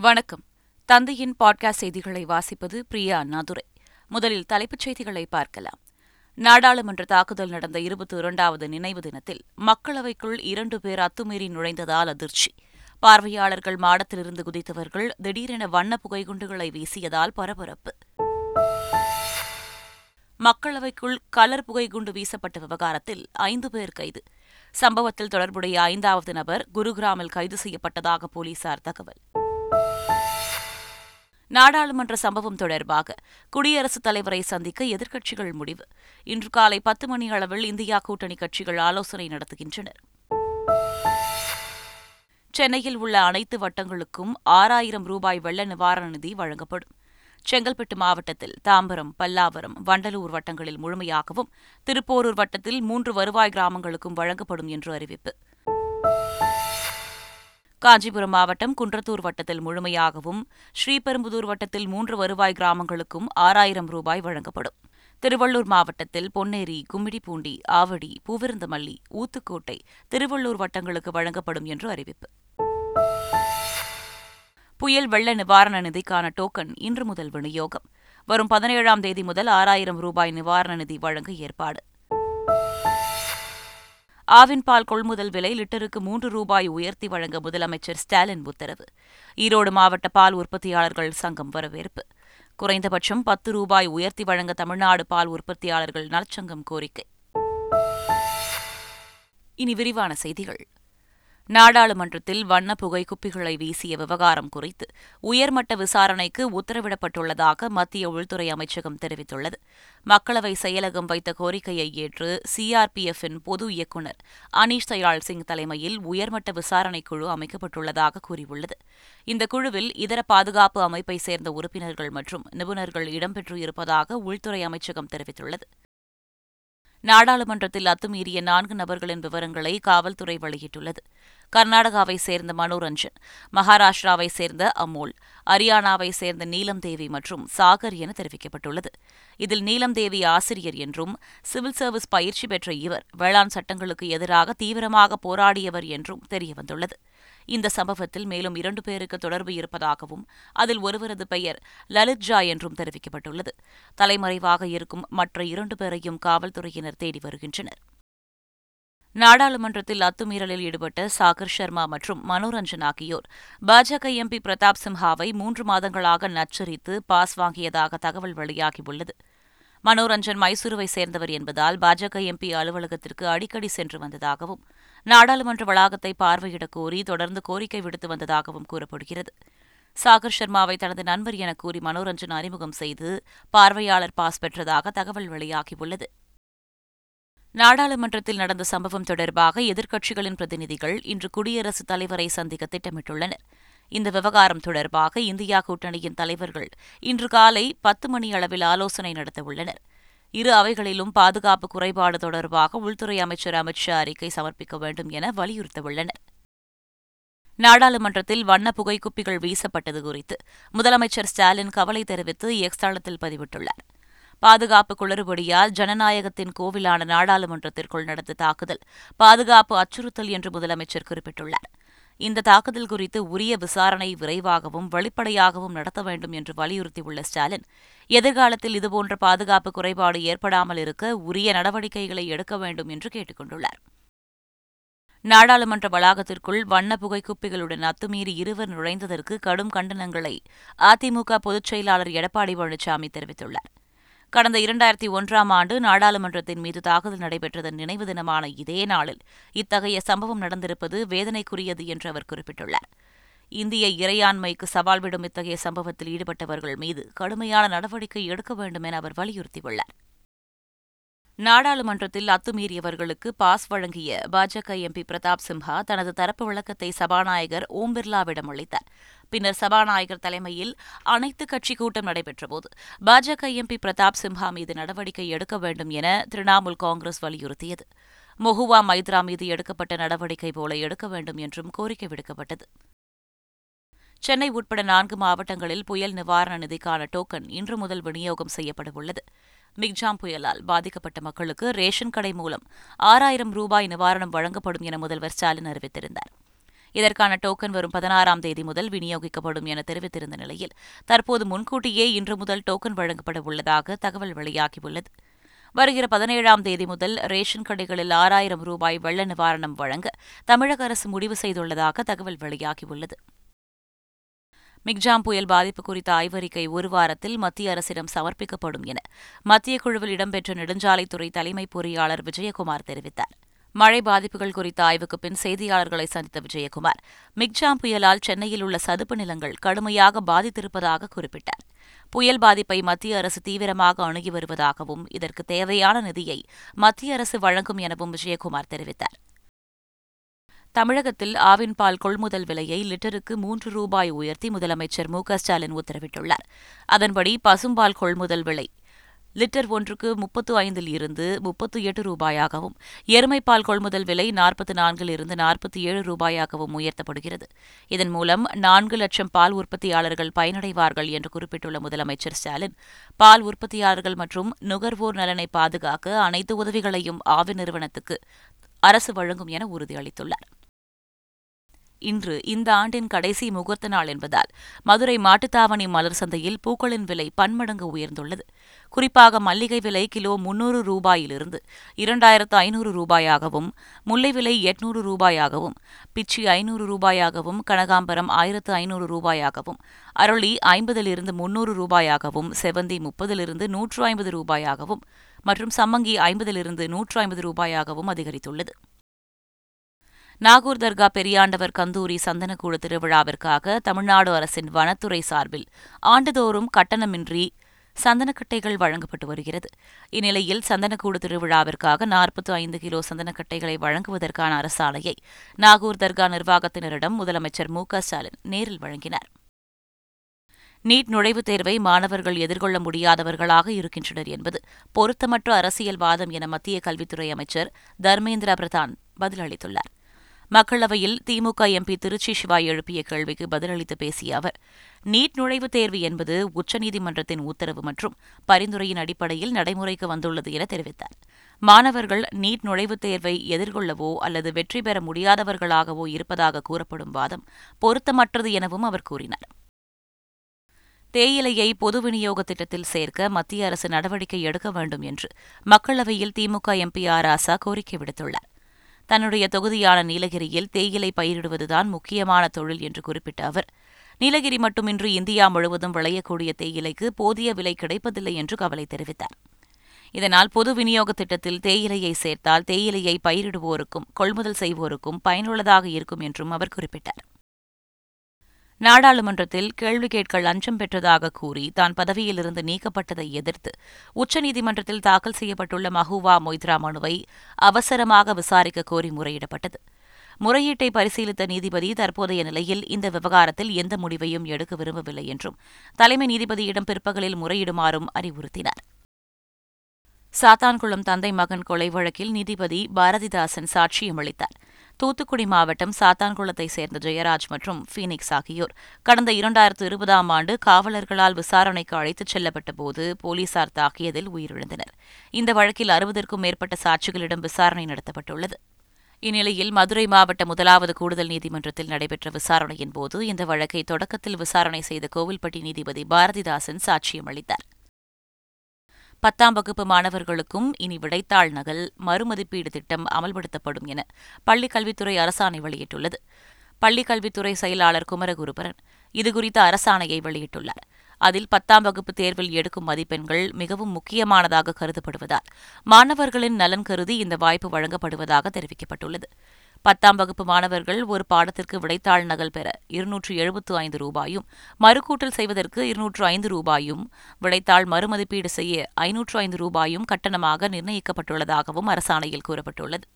வணக்கம். தந்தையின் பாட்காஸ்ட் செய்திகளை வாசிப்பது பிரியா அண்ணாதுரை முதலில் தலைப்புச் செய்திகளை பார்க்கலாம். நாடாளுமன்ற தாக்குதல் நடந்த இருபத்தி இரண்டாவது நினைவு தினத்தில் மக்களவைக்குள் இரண்டு பேர் அத்துமீறி நுழைந்ததால் அதிர்ச்சி. பார்வையாளர்கள் மாடத்திலிருந்து குதித்தவர்கள் திடீரென வண்ண புகைகுண்டுகளை வீசியதால் பரபரப்பு. மக்களவைக்குள் கலர் புகைகுண்டு வீசப்பட்ட விவகாரத்தில் ஐந்து பேர் கைது. சம்பவத்தில் தொடர்புடைய ஐந்தாவது நபர் குருகிராமில் கைது செய்யப்பட்டதாக போலீசார் தகவல். நாடாளுமன்ற சம்பவம் தொடர்பாக குடியரசுத் தலைவரை சந்திக்க எதிர்க்கட்சிகள் முடிவு. இன்று காலை பத்து மணி அளவில் இந்தியா கூட்டணி கட்சிகள் ஆலோசனை நடத்துகின்றனர். சென்னையில் உள்ள அனைத்து வட்டங்களுக்கும் ஆறாயிரம் ரூபாய் வெள்ள நிவாரண நிதி வழங்கப்படும். செங்கல்பட்டு மாவட்டத்தில் தாம்பரம் பல்லாவரம் வண்டலூர் வட்டங்களில் முழுமையாகவும் திருப்போரூர் வட்டத்தில் மூன்று வருவாய் கிராமங்களுக்கும் வழங்கப்படும் என்று அறிவிப்பு. காஞ்சிபுரம் மாவட்டம் குன்றத்தூர் வட்டத்தில் முழுமையாகவும் ஸ்ரீபெரும்புதூர் வட்டத்தில் மூன்று வருவாய் கிராமங்களுக்கும் ஆறாயிரம் ரூபாய் வழங்கப்படும். திருவள்ளூர் மாவட்டத்தில் பொன்னேரி கும்மிடிப்பூண்டி ஆவடி பூவிருந்தமல்லி ஊத்துக்கோட்டை திருவள்ளூர் வட்டங்களுக்கு வழங்கப்படும் என்று அறிவிப்பு. புயல் வெள்ள நிவாரண நிதிக்கான டோக்கன் இன்று முதல் விநியோகம். வரும் பதினேழாம் தேதி முதல் ஆறாயிரம் ரூபாய் நிவாரண நிதி வழங்க ஏற்பாடு. ஆவின் பால் கொள்முதல் விலை லிட்டருக்கு மூன்று ரூபாய் உயர்த்தி வழங்க முதலமைச்சர் ஸ்டாலின் உத்தரவு. ஈரோடு மாவட்ட பால் உற்பத்தியாளர்கள் சங்கம் வரவேற்பு. குறைந்தபட்சம் பத்து ரூபாய் உயர்த்தி வழங்க தமிழ்நாடு பால் உற்பத்தியாளர்கள் நலச்சங்கம் கோரிக்கை. இனி விரிவான செய்திகள். நாடாளுமன்றத்தில் வண்ண புகை குப்பிகளை வீசிய விவகாரம் குறித்து உயர்மட்ட விசாரணைக்கு உத்தரவிடப்பட்டுள்ளதாக மத்திய உள்துறை அமைச்சகம் தெரிவித்துள்ளது. மக்களவை செயலகம் வைத்த கோரிக்கையை ஏற்று சிஆர்பிஎஃப்பின் பொது இயக்குநர் அனீஷ் தயாள் சிங் தலைமையில் உயர்மட்ட விசாரணைக் குழு அமைக்கப்பட்டுள்ளதாக கூறியுள்ளது. இந்த குழுவில் இதர பாதுகாப்பு அமைப்பை சேர்ந்த உறுப்பினர்கள் மற்றும் நிபுணர்கள் இடம்பெற்று இருப்பதாக உள்துறை அமைச்சகம் தெரிவித்துள்ளது. நாடாளுமன்றத்தில் அத்துமீறிய நான்கு நபர்களின் விவரங்களை காவல்துறை வெளியிட்டுள்ளது. கர்நாடகாவை சேர்ந்த மனோரஞ்சன் மகாராஷ்டிராவை சேர்ந்த அமோல் அரியானாவை சேர்ந்த நீலம் தேவி மற்றும் சாகர் என தெரிவிக்கப்பட்டுள்ளது. இதில் நீலம் தேவி ஆசிரியர் என்றும் சிவில் சர்வீஸ் பயிற்சி பெற்ற இவர் வேளாண் சட்டங்களுக்கு எதிராக தீவிரமாக போராடியவர் என்றும் தெரியவந்துள்ளது. இந்த சம்பவத்தில் மேலும் இரண்டு பேருக்கு தொடர்பு இருப்பதாகவும் அதில் ஒருவரது பெயர் லலித் ஜா என்றும் தெரிவிக்கப்பட்டுள்ளது. தலைமறைவாக இருக்கும் மற்ற இரண்டு பேரையும் காவல்துறையினர் தேடி வருகின்றனர். நாடாளுமன்றத்தில் அத்துமீறலில் ஈடுபட்ட சாகர் சர்மா மற்றும் மனோரஞ்சன் ஆகியோர். பாஜக எம்பி பிரதாப் சிம்ஹாவை மூன்று மாதங்களாக நச்சரித்து பாஸ் வாங்கியதாக தகவல் வெளியாகியுள்ளது. மனோரஞ்சன் மைசூருவை சேர்ந்தவர் என்பதால் பாஜக எம்பி அலுவலகத்திற்கு அடிக்கடி சென்று வந்ததாகவும் நாடாளுமன்ற வளாகத்தை பார்வையிடக் கோரி தொடர்ந்து கோரிக்கை விடுத்து வந்ததாகவும் கூறப்படுகிறது. சாகர் சர்மாவை தனது நண்பர் என கூறி மனோரஞ்சன் அறிமுகம் செய்து பார்வையாளர் பாஸ் பெற்றதாக தகவல் வெளியாகியுள்ளது. நாடாளுமன்றத்தில் நடந்த சம்பவம் தொடர்பாக எதிர்க்கட்சிகளின் பிரதிநிதிகள் இன்று குடியரசுத் தலைவரை சந்திக்க திட்டமிட்டுள்ளனர். இந்த விவகாரம் தொடர்பாக இந்தியா கூட்டணியின் தலைவர்கள் இன்று காலை பத்து மணி அளவில் ஆலோசனை நடத்தவுள்ளனர். இரு அவைகளிலும் பாதுகாப்பு குறைபாடு தொடர்பாக உள்துறை அமைச்சர் அமித் ஷா அறிக்கை சமர்ப்பிக்க வேண்டும் என வலியுறுத்தவுள்ளனர். நாடாளுமன்றத்தில் வண்ண புகைக்குப்பிகள் வீசப்பட்டது குறித்து முதலமைச்சர் ஸ்டாலின் கவலை தெரிவித்து எக்ஸ் தளத்தில் பதிவிட்டுள்ளார். பாதுகாப்பு குளறுபடியால் ஜனநாயகத்தின் கோவிலான நாடாளுமன்றத்திற்குள் நடந்த தாக்குதல் பாதுகாப்பு அச்சுறுத்தல் என்று முதலமைச்சர் குறிப்பிட்டுள்ளார். இந்த தாக்குதல் குறித்து உரிய விசாரணை விரைவாகவும் வெளிப்படையாகவும் நடத்த வேண்டும் என்று வலியுறுத்தியுள்ள ஸ்டாலின் எதிர்காலத்தில் இதுபோன்ற பாதுகாப்பு குறைபாடு ஏற்படாமல் இருக்க உரிய நடவடிக்கைகளை எடுக்க வேண்டும் என்று கேட்டுக் கொண்டுள்ளார் நாடாளுமன்ற வளாகத்திற்குள் வண்ண புகைக்குப்பிகளுடன் அத்துமீறி இருவர் நுழைந்ததற்கு கடும் கண்டனங்களை அதிமுக பொதுச் செயலாளர் எடப்பாடி பழனிசாமி தெரிவித்துள்ளார். கடந்த இரண்டாயிரத்தி ஒன்றாம் ஆண்டு நாடாளுமன்றத்தின் மீது தாக்குதல் நடைபெற்றதன் நினைவு தினமான இதே நாளில் இத்தகைய சம்பவம் நடந்திருப்பது வேதனைக்குரியது என்று அவர் குறிப்பிட்டுள்ளார். இந்திய இறையாண்மைக்கு சவால் விடும் இத்தகைய சம்பவத்தில் ஈடுபட்டவர்கள் மீது கடுமையான நடவடிக்கை எடுக்க வேண்டும் என அவர் வலியுறுத்தியுள்ளார். நாடாளுமன்றத்தில் அத்துமீறியவர்களுக்கு பாஸ் வழங்கிய பாஜக எம்பி பிரதாப் சிம்ஹா தனது தரப்பு விளக்கத்தை சபாநாயகர் ஓம் பிர்லாவிடம் அளித்தார். பின்னர் சபாநாயகர் தலைமையில் அனைத்துக் கட்சி கூட்டம் நடைபெற்றபோது பாஜக எம்பி பிரதாப் சிம்ஹா மீது நடவடிக்கை எடுக்க வேண்டும் என திரிணாமுல் காங்கிரஸ் வலியுறுத்தியது. மொஹுவா மைத்ரா மீது எடுக்கப்பட்ட நடவடிக்கை போல எடுக்க வேண்டும் என்றும் கோரிக்கை விடுக்கப்பட்டது. சென்னை உட்பட நான்கு மாவட்டங்களில் புயல் நிவாரண நிதிக்கான டோக்கன் இன்று முதல் விநியோகம் செய்யப்படவுள்ளது மிக்ஜாம் புயலால் பாதிக்கப்பட்ட மக்களுக்கு ரேஷன் கடை மூலம் ஆறாயிரம் ரூபாய் நிவாரணம் வழங்கப்படும் என முதல்வர் ஸ்டாலின் அறிவித்திருந்தார். இதற்கான டோக்கன் வரும் பதினாறாம் தேதி முதல் விநியோகிக்கப்படும் என தெரிவித்திருந்த நிலையில் தற்போது முன்கூட்டியே இன்று முதல் டோக்கன் வழங்கப்பட உள்ளதாக தகவல் வெளியாகியுள்ளது. வருகிற பதினேழாம் தேதி முதல் ரேஷன் கடைகளில் ஆறாயிரம் ரூபாய் வெள்ள நிவாரணம் வழங்க தமிழக அரசு முடிவு செய்துள்ளதாக தகவல் வெளியாகியுள்ளது. மிக்ஜாம் புயல் பாதிப்பு குறித்த ஆய்வறிக்கை ஒரு வாரத்தில் மத்திய அரசிடம் சமர்ப்பிக்கப்படும் என மத்திய குழுவில் இடம்பெற்ற நெடுஞ்சாலைத்துறை தலைமை பொறியாளர் விஜயகுமார் தெரிவித்தார். மழை பாதிப்புகள் குறித்த ஆய்வுக்கு பின் செய்தியாளர்களை சந்தித்த விஜயகுமார் மிக்ஜாம் புயலால் சென்னையில் உள்ள சதுப்பு நிலங்கள் கடுமையாக பாதித்திருப்பதாக குறிப்பிட்டார். புயல் பாதிப்பை மத்திய அரசு தீவிரமாக அணுகி வருவதாகவும் இதற்கு தேவையான நிதியை மத்திய அரசு வழங்கும் எனவும் விஜயகுமார் தெரிவித்தார். தமிழகத்தில் ஆவின் பால் கொள்முதல் விலையை லிட்டருக்கு மூன்று ரூபாய் உயர்த்தி முதலமைச்சர் மு க ஸ்டாலின் உத்தரவிட்டுள்ளார். அதன்படி பசும்பால் கொள்முதல் விலை லிட்டர் ஒன்றுக்கு முப்பத்து ஐந்தில் இருந்து முப்பத்து எட்டு ரூபாயாகவும் எருமைப்பால் கொள்முதல் விலை நாற்பத்தி நான்கில் இருந்து நாற்பத்தி ஏழு ரூபாயாகவும் உயர்த்தப்படுகிறது. இதன் மூலம் நான்கு லட்சம் பால் உற்பத்தியாளர்கள் பயனடைவார்கள் என்று குறிப்பிட்டுள்ள முதலமைச்சர் ஸ்டாலின் பால் உற்பத்தியாளர்கள் மற்றும் நுகர்வோர் நலனை பாதுகாக்க அனைத்து உதவிகளையும் ஆவி நிறுவனத்துக்கு அரசு வழங்கும் என உறுதியளித்துள்ளார். இன்று இந்த ஆண்டின் கடைசி முகூர்த்த நாள் என்பதால் மதுரை மாட்டுத்தாவணி மலர் சந்தையில் பூக்களின் விலை பன்மடங்கு உயர்ந்துள்ளது. குறிப்பாக மல்லிகை விலை கிலோ முன்னூறு ரூபாயிலிருந்து இரண்டாயிரத்து ஐநூறு ரூபாயாகவும் முல்லை விலை எட்நூறு ரூபாயாகவும் பிச்சி ஐநூறு ரூபாயாகவும் கனகாம்பரம் ஆயிரத்து ஐநூறு ரூபாயாகவும் அரளி ஐம்பதிலிருந்து முன்னூறு ரூபாயாகவும் செவந்தி முப்பதிலிருந்து நூற்று ஐம்பது ரூபாயாகவும் மற்றும் சம்மங்கி ஐம்பதிலிருந்து நூற்று ஐம்பது ரூபாயாகவும் அதிகரித்துள்ளது. நாகூர் தர்கா பெரியாண்டவர் கந்தூரி சந்தனக்கூடு திருவிழாவிற்காக தமிழ்நாடு அரசின் வனத்துறை சார்பில் ஆண்டுதோறும் கட்டணமின்றி சந்தனக்கட்டைகள் வழங்கப்பட்டு வருகிறது. இந்நிலையில் சந்தனக்கூடு திருவிழாவிற்காக நாற்பத்தி ஐந்து கிலோ சந்தனக்கட்டைகளை வழங்குவதற்கான அரசாணையை நாகூர் தர்கா நிர்வாகத்தினரிடம் முதலமைச்சர் மு க ஸ்டாலின் நேரில் வழங்கினார். நீட் நுழைவுத் தேர்வை மாணவர்கள் எதிர்கொள்ள முடியாதவர்களாக இருக்கின்றனர் என்பது பொருத்தமற்ற அரசியல்வாதம் என மத்திய கல்வித்துறை அமைச்சர் தர்மேந்திர பிரதான் பதிலளித்துள்ளார். மக்களவையில் திமுக எம்பி திருச்சி சிவா எழுப்பிய கேள்விக்கு பதிலளித்து பேசிய அவர் நீட் நுழைவுத் தேர்வு என்பது உச்சநீதிமன்றத்தின் உத்தரவு மற்றும் பரிந்துரையின் அடிப்படையில் நடைமுறைக்கு வந்துள்ளது என தெரிவித்தார். மாணவர்கள் நீட் நுழைவுத் தேர்வை எதிர்கொள்ளவோ அல்லது வெற்றி பெற முடியாதவர்களாகவோ இருப்பதாக கூறப்படும் வாதம் பொருத்தமற்றது எனவும் அவர் கூறினார். தேயிலையை பொது விநியோக திட்டத்தில் சேர்க்க மத்திய அரசு நடவடிக்கை எடுக்க வேண்டும் என்று மக்களவையில் திமுக எம்பி ஆர் ஆசா கோரிக்கை விடுத்துள்ளார். தன்னுடைய தொகுதியான நீலகிரியில் தேயிலை பயிரிடுவதுதான் முக்கியமான தொழில் என்று குறிப்பிட்ட அவர். நீலகிரி மட்டுமின்றி இந்தியா முழுவதும் விளையக்கூடிய தேயிலைக்கு போதிய விலை கிடைப்பதில்லை என்று கவலை தெரிவித்தார். இதனால் பொது விநியோக திட்டத்தில் தேயிலையை சேர்த்தால் தேயிலையை பயிரிடுவோருக்கும் கொள்முதல் செய்வோருக்கும் பயனுள்ளதாக இருக்கும் என்றும் அவர் குறிப்பிட்டார். நாடாளுமன்றத்தில் கேள்வி கேட்க லஞ்சம் பெற்றதாக கூறி தான் பதவியிலிருந்து நீக்கப்பட்டதை எதிர்த்து உச்சநீதிமன்றத்தில் தாக்கல் செய்யப்பட்டுள்ள மஹூவா மொய்த்ரா மனுவை அவசரமாக விசாரிக்க கோரி முறையிடப்பட்டது. முறையீட்டை பரிசீலித்த நீதிபதி தற்போதைய நிலையில் இந்த விவகாரத்தில் எந்த முடிவையும் எடுக்க விரும்பவில்லை என்றும் தலைமை நீதிபதியிடம் பிற்பகலில் முறையிடுமாறும் அறிவுறுத்தினார். சாத்தான்குளம் தந்தை மகன் கொலை வழக்கில் நீதிபதி பாரதிதாசன் சாட்சியம் அளித்தார் தூத்துக்குடி மாவட்டம் சாத்தான்குளத்தை சேர்ந்த ஜெயராஜ் மற்றும் ஃபீனிக்ஸ் ஆகியோர் கடந்த இரண்டாயிரத்து இருபதாம் ஆண்டு காவலர்களால் விசாரணைக்கு அழைத்துச் செல்லப்பட்ட போது போலீசார் தாக்கியதில் உயிரிழந்தனர். இந்த வழக்கில் அறுபதற்கும் மேற்பட்ட சாட்சிகளிடம் விசாரணை நடத்தப்பட்டுள்ளது. இந்நிலையில் மதுரை மாவட்ட முதலாவது கூடுதல் நீதிமன்றத்தில் நடைபெற்ற விசாரணையின் போது இந்த வழக்கை தொடக்கத்தில் விசாரணை செய்த கோவில்பட்டி நீதிபதி பாரதிதாசன் சாட்சியம் அளித்தார். பத்தாம் வகுப்பு மாணவர்களுக்கும் இனி விடைத்தாள் நகல் மறுமதிப்பீடு திட்டம் அமல்படுத்தப்படும் என பள்ளிக் கல்வித்துறை அரசாணை வெளியிட்டுள்ளது. பள்ளிக் கல்வித்துறை செயலாளர் குமரகுருபரன் இதுகுறித்த அரசாணையை வெளியிட்டுள்ளார். அதில் பத்தாம் வகுப்பு தேர்வில் எடுக்கும் மதிப்பெண்கள் மிகவும் முக்கியமானதாக கருதப்படுவதால் மாணவர்களின் நலன் கருதி இந்த வாய்ப்பு வழங்கப்படுவதாக தெரிவிக்கப்பட்டுள்ளது. பத்தாம் வகுப்பு மாணவர்கள் ஒரு பாடத்திற்கு விடைத்தாள் நகல் பெற இருநூற்று எழுபத்து ஐந்து ரூபாயும் மறுகூட்டல் செய்வதற்கு இருநூற்று ஐந்து ரூபாயும் விடைத்தாள் மறுமதிப்பீடு செய்ய ஐநூற்று ஐந்து ரூபாயும் கட்டணமாக நிர்ணயிக்கப்பட்டுள்ளதாகவும் அரசாணையில் கூறப்பட்டுள்ளது.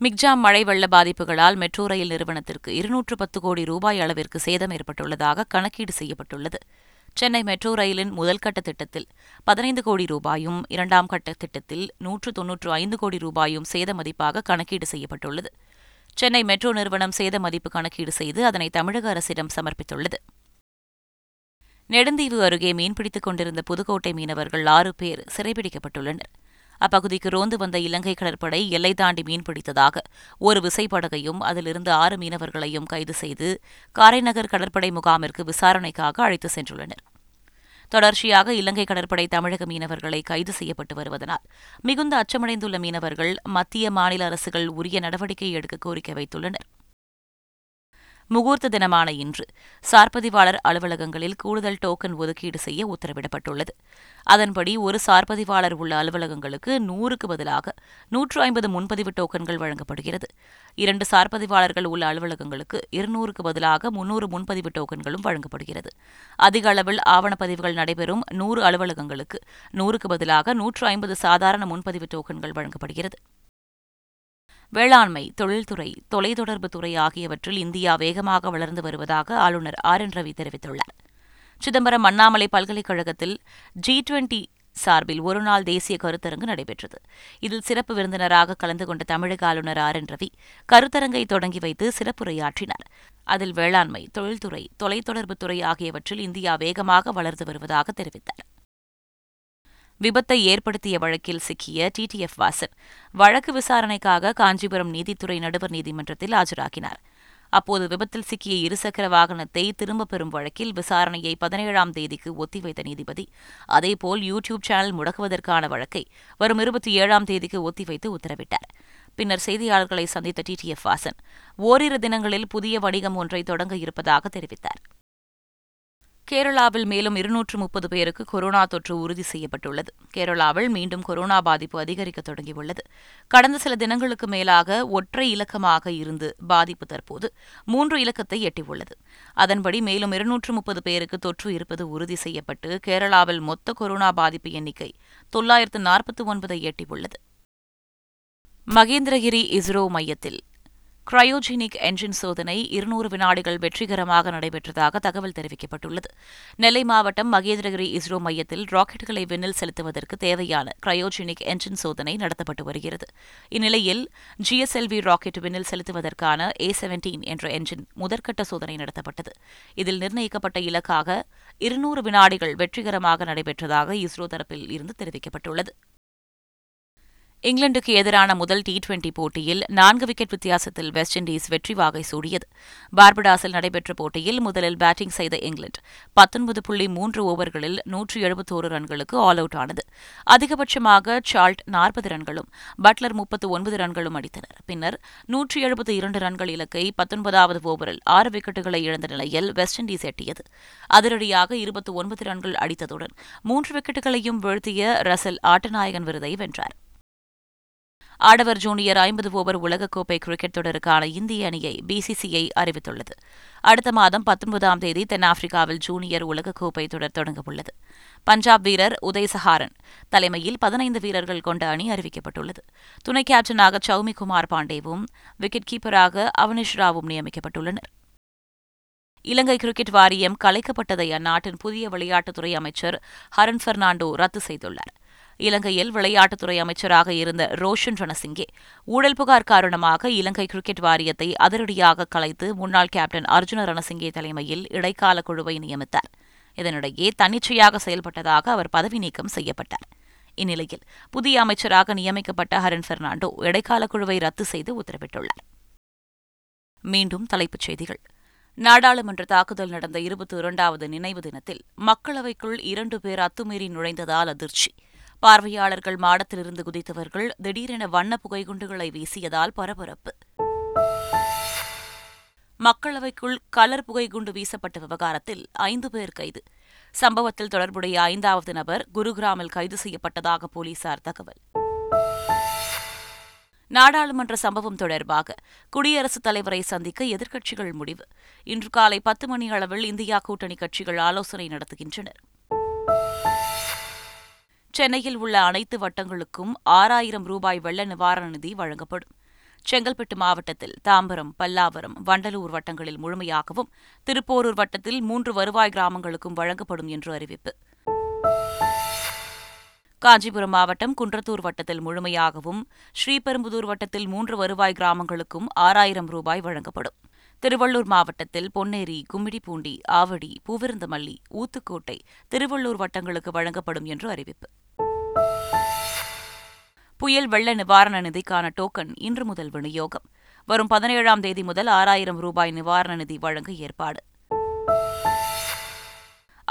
மிக்ஜாம் மழை வெள்ள பாதிப்புகளால் மெட்ரோ ரயில் நிறுவனத்திற்கு இருநூற்று பத்து கோடி ரூபாய் அளவிற்கு சேதம் ஏற்பட்டுள்ளதாக கணக்கீடு செய்யப்பட்டுள்ளது. சென்னை மெட்ரோ ரயிலின் முதல் கட்ட திட்டத்தில் பதினைந்து கோடி ரூபாயும் இரண்டாம் கட்ட திட்டத்தில் நூற்று தொன்னூற்று ஐந்து கோடி ரூபாயும் சேத மதிப்பாக கணக்கீடு செய்யப்பட்டுள்ளது. சென்னை மெட்ரோ நிறுவனம் சேத மதிப்பு கணக்கீடு செய்து அதனை தமிழக அரசிடம் சமர்ப்பித்துள்ளது. நெடுந்தீவு அருகே மீன்பிடித்துக் கொண்டிருந்த புதுக்கோட்டை மீனவர்கள் ஆறு பேர் சிறைபிடிக்கப்பட்டுள்ளனர். அப்பகுதிக்கு ரோந்து வந்த இலங்கை கடற்படை எல்லை தாண்டி மீன்பிடித்ததாக ஒரு விசைப்படகையும் அதிலிருந்து ஆறு மீனவர்களையும் கைது செய்து காரைநகர் கடற்படை முகாமிற்கு விசாரணைக்காக அழைத்து சென்றுள்ளனர். தொடர்ச்சியாக இலங்கை கடற்படை தமிழக மீனவர்களை கைது செய்யப்பட்டு வருவதனால் மிகுந்த அச்சமடைந்துள்ள மீனவர்கள் மத்திய மாநில அரசுகள் உரிய நடவடிக்கை எடுக்க கோரிக்கை வைத்துள்ளனர். முகூர்த்த தினமான இன்று சார்பதிவாளர் அலுவலகங்களில் கூடுதல் டோக்கன் ஒதுக்கீடு செய்ய உத்தரவிடப்பட்டுள்ளது. அதன்படி ஒரு சார்பதிவாளர் உள்ள அலுவலகங்களுக்கு நூறுக்கு பதிலாக நூற்று ஐம்பது முன்பதிவு டோக்கன்கள் வழங்கப்படுகிறது. இரண்டு சார்பதிவாளர்கள் உள்ள அலுவலகங்களுக்கு இருநூறுக்கு பதிலாக முன்னூறு முன்பதிவு டோக்கன்களும் வழங்கப்படுகிறது. அதிக அளவில் ஆவணப்பதிவுகள் நடைபெறும் நூறு அலுவலகங்களுக்கு நூறுக்கு பதிலாக நூற்று ஐம்பது சாதாரண முன்பதிவு டோக்கன்கள் வழங்கப்படுகிறது. வேளாண்மை தொழில்துறை தொலைத்தொடர்பு துறை ஆகியவற்றில் இந்தியா வேகமாக வளர்ந்து வருவதாக ஆளுநர் ஆர் என் ரவி தெரிவித்துள்ளார். சிதம்பரம் அண்ணாமலை பல்கலைக்கழகத்தில் ஜி டுவெண்டி சார்பில் ஒருநாள் தேசிய கருத்தரங்கு நடைபெற்றது. இதில் சிறப்பு விருந்தினராக கலந்து கொண்ட தமிழக ஆளுநர் ஆர் என் ரவி கருத்தரங்கை தொடங்கி வைத்து சிறப்புரையாற்றினார். அதில் வேளாண்மை தொழில்துறை தொலைத்தொடர்புத்துறை ஆகியவற்றில் இந்தியா வேகமாக வளர்ந்து வருவதாக தெரிவித்தார். விபத்தை ஏற்படுத்திய வழக்கில் சிக்கிய டிடிஎஃப் வாசன். வழக்கு விசாரணைக்காக காஞ்சிபுரம் நீதித்துறை நடுவர் நீதிமன்றத்தில் ஆஜராகினார். அப்போது விபத்தில் சிக்கிய இருசக்கர வாகனத்தை திரும்பப் பெறும் வழக்கில் விசாரணையை பதினேழாம் தேதிக்கு ஒத்திவைத்த நீதிபதி அதேபோல் யூ டியூப் சேனல் முடக்குவதற்கான வழக்கை வரும் இருபத்தி ஏழாம் தேதிக்கு ஒத்திவைத்து உத்தரவிட்டார். பின்னர் செய்தியாளர்களை சந்தித்த டிடிஎஃப் வாசன் ஓரிரு தினங்களில் புதிய வணிகம் ஒன்றை தொடங்க இருப்பதாக தெரிவித்தார். கேரளாவில் மேலும் இருநூற்று முப்பது பேருக்கு கொரோனா தொற்று உறுதி செய்யப்பட்டுள்ளது. கேரளாவில் மீண்டும் கொரோனா பாதிப்பு அதிகரிக்க தொடங்கியுள்ளது. கடந்த சில தினங்களுக்கு மேலாக ஒற்றை இலக்கமாக இருந்து பாதிப்பு தற்போது மூன்று இலக்கத்தை எட்டியுள்ளது. அதன்படி மேலும் இருநூற்று முப்பது பேருக்கு தொற்று இருப்பது உறுதி செய்யப்பட்டு கேரளாவில் மொத்த கொரோனா பாதிப்பு எண்ணிக்கை தொள்ளாயிரத்து நாற்பத்தி ஒன்பதை எட்டியுள்ளது. மகேந்திரகிரி இஸ்ரோ மையத்தில் கிரயோஜெனிக் என்ஜின் சோதனை இருநூறு வினாடிகள் வெற்றிகரமாக நடைபெற்றதாக தகவல் தெரிவிக்கப்பட்டுள்ளது. நெல்லை மாவட்டம் மகேந்திரகிரி இஸ்ரோ மையத்தில் ராக்கெட்டுகளை விண்ணில் செலுத்துவதற்கு தேவையான கிரயோஜெனிக் என்ஜின் சோதனை நடத்தப்பட்டு வருகிறது. இந்நிலையில் ஜிஎஸ்எல்வி ராக்கெட் விண்ணில் செலுத்துவதற்கான ஏ செவன்டீன் என்ற என்ஜின் முதற்கட்ட சோதனை நடத்தப்பட்டது. இதில் நிர்ணயிக்கப்பட்ட இலக்காக இருநூறு வினாடிகள் வெற்றிகரமாக நடைபெற்றதாக இஸ்ரோ தரப்பில் இருந்து தெரிவிக்கப்பட்டுள்ளது. இங்கிலாந்துக்கு எதிரான முதல் டி டுவெண்டி போட்டியில் நான்கு விக்கெட் வித்தியாசத்தில் வெஸ்ட் இண்டீஸ் வெற்றி வாகை சூடியது. பார்படாஸில் நடைபெற்ற போட்டியில் முதலில் பேட்டிங் செய்த இங்கிலாந்து பத்தொன்பது புள்ளி மூன்று ஓவர்களில் நூற்று எழுபத்தோரு ரன்களுக்கு ஆல் அவுட் ஆனது. அதிகபட்சமாக சால்ட் நாற்பது ரன்களும் பட்லர் முப்பத்து ஒன்பது ரன்களும் அடித்தனர். பின்னர் நூற்றி எழுபத்து இரண்டு ரன்கள் இலக்கை பத்தொன்பதாவது ஓவரில் ஆறு விக்கெட்டுகளை இழந்த நிலையில் வெஸ்ட் இண்டீஸ் எட்டியது. அதிரடியாக இருபத்து ஒன்பது ரன்கள் அடித்ததுடன் மூன்று விக்கெட்டுகளையும் வீழ்த்திய ரசல் ஆட்டநாயகன் விருதை வென்றார். ஆடவர் ஜூனியர் ஐம்பது ஓவர் உலகக்கோப்பை கிரிக்கெட் தொடருக்கான இந்திய அணியை பிசிசிஐ அறிவித்துள்ளது. அடுத்த மாதம் பத்தொன்பதாம் தேதி தென்னாப்பிரிக்காவில் ஜூனியர் உலகக்கோப்பை தொடர் தொடங்கவுள்ளது. பஞ்சாப் வீரர் உதய் சஹாரன் தலைமையில் பதினைந்து வீரர்கள் கொண்ட அணி அறிவிக்கப்பட்டுள்ளது. துணை கேப்டனாக சௌமி குமார் பாண்டேவும் விக்கெட் கீப்பராக அவனிஷ் ராவும் நியமிக்கப்பட்டுள்ளனர். இலங்கை கிரிக்கெட் வாரியம் கலைக்கப்பட்டதை அந்நாட்டின் புதிய விளையாட்டுத்துறை அமைச்சர் ஹரன் பெர்னாண்டோ ரத்து செய்துள்ளார். இலங்கையில் விளையாட்டுத்துறை அமைச்சராக இருந்த ரோஷன் ரணசிங்கே. ஊழல் புகார் காரணமாக இலங்கை கிரிக்கெட் வாரியத்தை அதிரடியாக கலைத்து முன்னாள் கேப்டன் அர்ஜுன ரணசிங்கே தலைமையில் இடைக்கால குழுவை நியமித்தார். இதனிடையே தன்னிச்சையாக செயல்பட்டதாக அவர் பதவி நீக்கம் செய்யப்பட்டார். இந்நிலையில் புதிய அமைச்சராக நியமிக்கப்பட்ட ஹரன் பெர்னாண்டோ இடைக்கால குழுவை ரத்து செய்து உத்தரவிட்டுள்ளார். மீண்டும் தலைப்புச் செய்திகள். நாடாளுமன்ற தாக்குதல் நடந்த இருபத்தி இரண்டாவது நினைவு தினத்தில் மக்களவைக்குள் இரண்டு பேர் அத்துமீறி நுழைந்ததால் அதிர்ச்சி. பார்வையாளர்கள் மாடத்திலிருந்து குதித்தவர்கள் திடீரென வண்ண புகைகுண்டுகளை வீசியதால் பரபரப்பு. மக்களவைக்குள் கலர் புகைகுண்டு வீசப்பட்ட விவகாரத்தில் ஐந்து பேர் கைது. சம்பவத்தில் தொடர்புடைய ஐந்தாவது நபர் குருகிராமில் கைது செய்யப்பட்டதாக போலீசார் தகவல். நாடாளுமன்ற சம்பவம் தொடர்பாக குடியரசுத் தலைவரை சந்திக்க எதிர்க்கட்சிகள் முடிவு. இன்று காலை பத்து மணி அளவில் இந்தியா கூட்டணி கட்சிகள் ஆலோசனை நடத்துகின்றனர். சென்னையில் உள்ள அனைத்து வட்டங்களுக்கும் ஆறாயிரம் ரூபாய் வெள்ள நிவாரண நிதி வழங்கப்படும். செங்கல்பட்டு மாவட்டத்தில் தாம்பரம் பல்லாவரம் வண்டலூர் வட்டங்களில் முழுமையாகவும் திருப்போரூர் வட்டத்தில் மூன்று வருவாய் கிராமங்களுக்கும் வழங்கப்படும் என்று அறிவிப்பு. காஞ்சிபுரம் மாவட்டம் குன்றத்தூர் வட்டத்தில் முழுமையாகவும் ஸ்ரீபெரும்புதூர் வட்டத்தில் மூன்று வருவாய் கிராமங்களுக்கும் ஆறாயிரம் ரூபாய் வழங்கப்படும். திருவள்ளூர் மாவட்டத்தில் பொன்னேரி கும்மிடிப்பூண்டி ஆவடி பூவிருந்தமல்லி ஊத்துக்கோட்டை திருவள்ளூர் வட்டங்களுக்கு வழங்கப்படும் என்று அறிவிப்பு. புயல் வெள்ள நிவாரண நிதிக்கான டோக்கன் இன்று முதல் விநியோகம். வரும் பதினேழாம் தேதி முதல் ஆறாயிரம் ரூபாய் நிவாரண நிதி வழங்க ஏற்பாடு.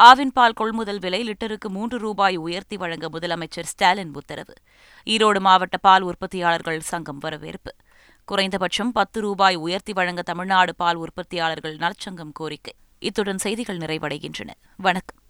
ஆவின் பால் கொள்முதல் விலை லிட்டருக்கு மூன்று ரூபாய் உயர்த்தி வழங்க முதலமைச்சர் ஸ்டாலின் உத்தரவு. ஈரோடு மாவட்ட பால் உற்பத்தியாளர்கள் சங்கம் வரவேற்பு. குறைந்தபட்சம் பத்து ரூபாய் உயர்த்தி வழங்க தமிழ்நாடு பால் உற்பத்தியாளர்கள் நலச்சங்கம் கோரிக்கை. இத்துடன் செய்திகள் நிறைவடைகின்றன. வணக்கம்.